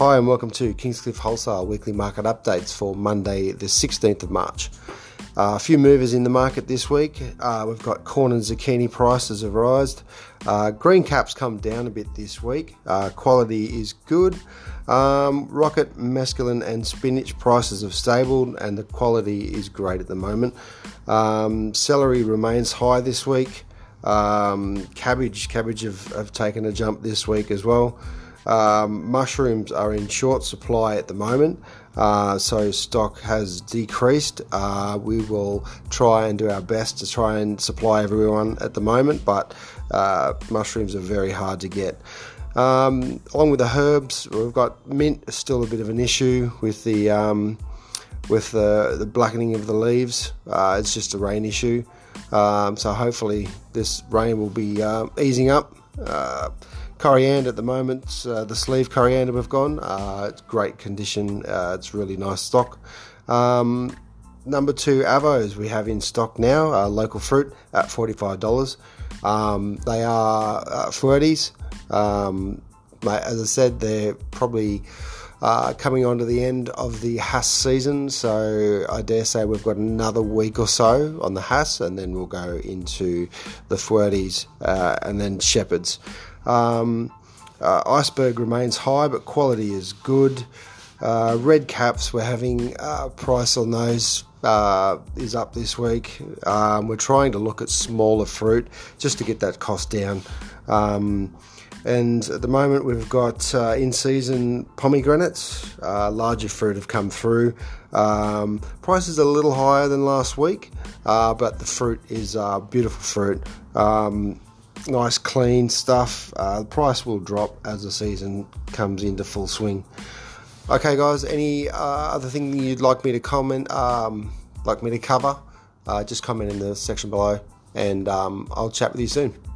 Hi, and welcome to Kingscliff Wholesale weekly market updates for Monday, the 16th of March. Uh, a few movers in the market this week. Uh, we've got corn and zucchini prices have risen. Uh, green caps come down a bit this week. Uh, quality is good. Um, rocket, mesclun, and spinach prices have stabled, and the quality is great at the moment. Um, celery remains high this week. Um, cabbage, cabbage have, have taken a jump this week as well. Um, mushrooms are in short supply at the moment, uh, so stock has decreased. Uh, we will try and do our best to try and supply everyone at the moment, but uh, mushrooms are very hard to get. Um, along with the herbs, we've got mint, still a bit of an issue with the um, with the, the blackening of the leaves. Uh, it's just a rain issue, um, so hopefully this rain will be uh, easing up. Coriander at the moment, uh, the sleeve coriander we've gone. Uh, it's great condition. Uh, it's really nice stock. Um, number two avos we have in stock now. Uh, local fruit at forty five dollars. Um, they are uh, fruities. Um, as I said, they're probably. Uh, coming on to the end of the Hass season, so I dare say we've got another week or so on the Hass, and then we'll go into the Fuertes uh, and then Shepherds. Um, uh, iceberg remains high, but quality is good. Uh, red caps, we're having uh, price on those uh, is up this week. Um, we're trying to look at smaller fruit just to get that cost down. Um, and at the moment, we've got uh, in season pomegranates. Uh, larger fruit have come through. Um, prices are a little higher than last week, uh, but the fruit is uh, beautiful fruit. Um, nice, clean stuff. Uh, the price will drop as the season comes into full swing. Okay, guys, any uh, other thing you'd like me to comment, um, like me to cover, just comment in the section below, and um, I'll chat with you soon.